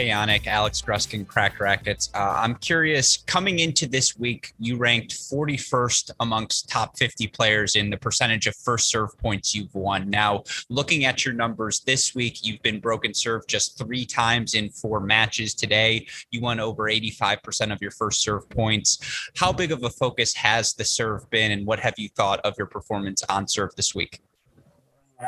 Hayonic, Alex Gruskin, Cracked Racquets. Uh, I'm curious, coming into this week, you ranked 41st amongst top 50 players in the percentage of first serve points you've won. Now, looking at your numbers this week, you've been broken serve just three times in four matches today. You won over 85% of your first serve points. How big of a focus has the serve been, and what have you thought of your performance on serve this week?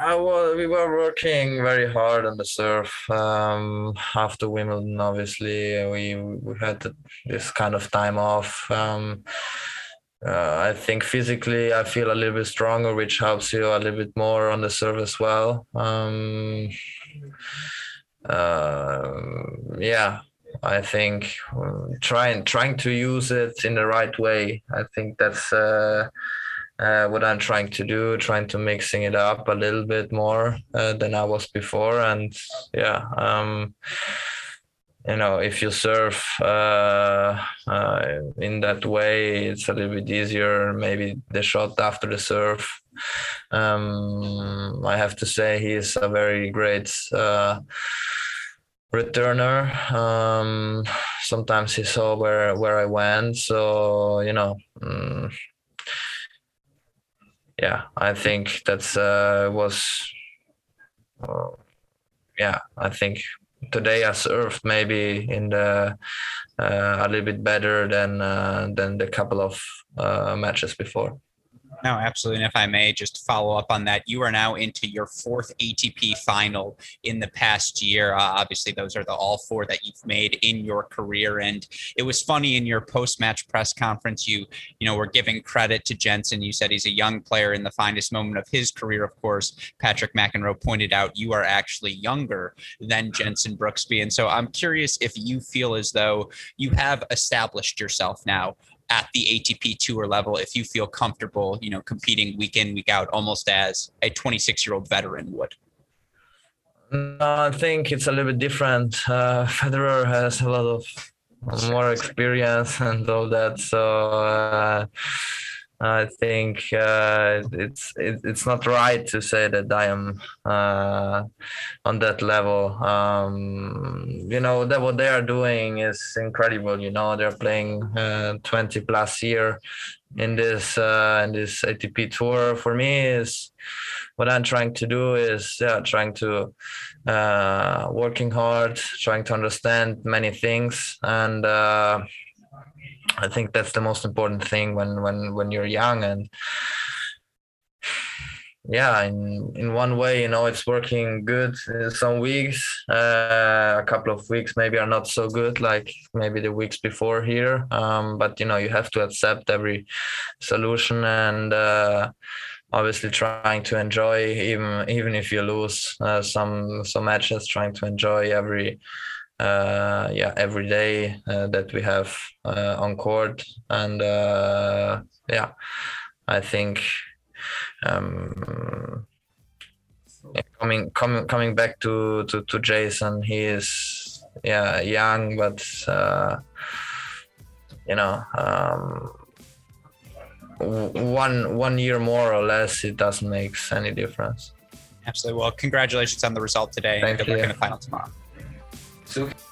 I was, we were working very hard on the surf. Um, after Wimbledon, obviously, we, we had this kind of time off. Um, uh, I think physically, I feel a little bit stronger, which helps you a little bit more on the serve as well. Um, uh, yeah, I think uh, trying trying to use it in the right way. I think that's uh, uh, what I'm trying to do, trying to mixing it up a little bit more uh, than I was before. And yeah, um, you know, if you surf uh, uh, in that way, it's a little bit easier. Maybe the shot after the surf. Um, I have to say he's a very great uh, returner. Um, sometimes he saw where where I went, so you know. Um, yeah, I think that's uh, was uh, yeah. I think today I served maybe in the uh, a little bit better than uh, than the couple of uh, matches before. No, absolutely. And if I may just follow up on that, you are now into your fourth ATP final in the past year. Uh, obviously, those are the all four that you've made in your career. And it was funny in your post-match press conference, you you know were giving credit to Jenson. You said he's a young player in the finest moment of his career. Of course, Patrick McEnroe pointed out you are actually younger than Jenson Brooksby. And so I'm curious if you feel as though you have established yourself now at the ATP tour level if you feel comfortable, you know, competing week in, week out, almost as a 26 year old veteran would? No, I think it's a little bit different. Uh, Federer has a lot of more experience and all that. So, uh, I think uh, it's it, it's not right to say that I am uh, on that level. Um, you know that what they are doing is incredible. You know they're playing uh, 20 plus year in this uh, in this ATP tour. For me, is what I'm trying to do is yeah, trying to uh, working hard, trying to understand many things and uh, I think that's the most important thing when when when you're young and yeah in in one way you know it's working good some weeks. Uh, a couple of weeks maybe are not so good like maybe the weeks before here. Um, but you know you have to accept every solution and uh, obviously trying to enjoy even even if you lose uh, some some matches trying to enjoy every yeah every day uh, that we have uh, on court. And yeah i think um, coming coming coming back to, to to jason he is yeah young but uh, you know um, one one year more or less it doesn't make any difference. Absolutely. Well congratulations on the result today Thank good you. luck in the final tomorrow so.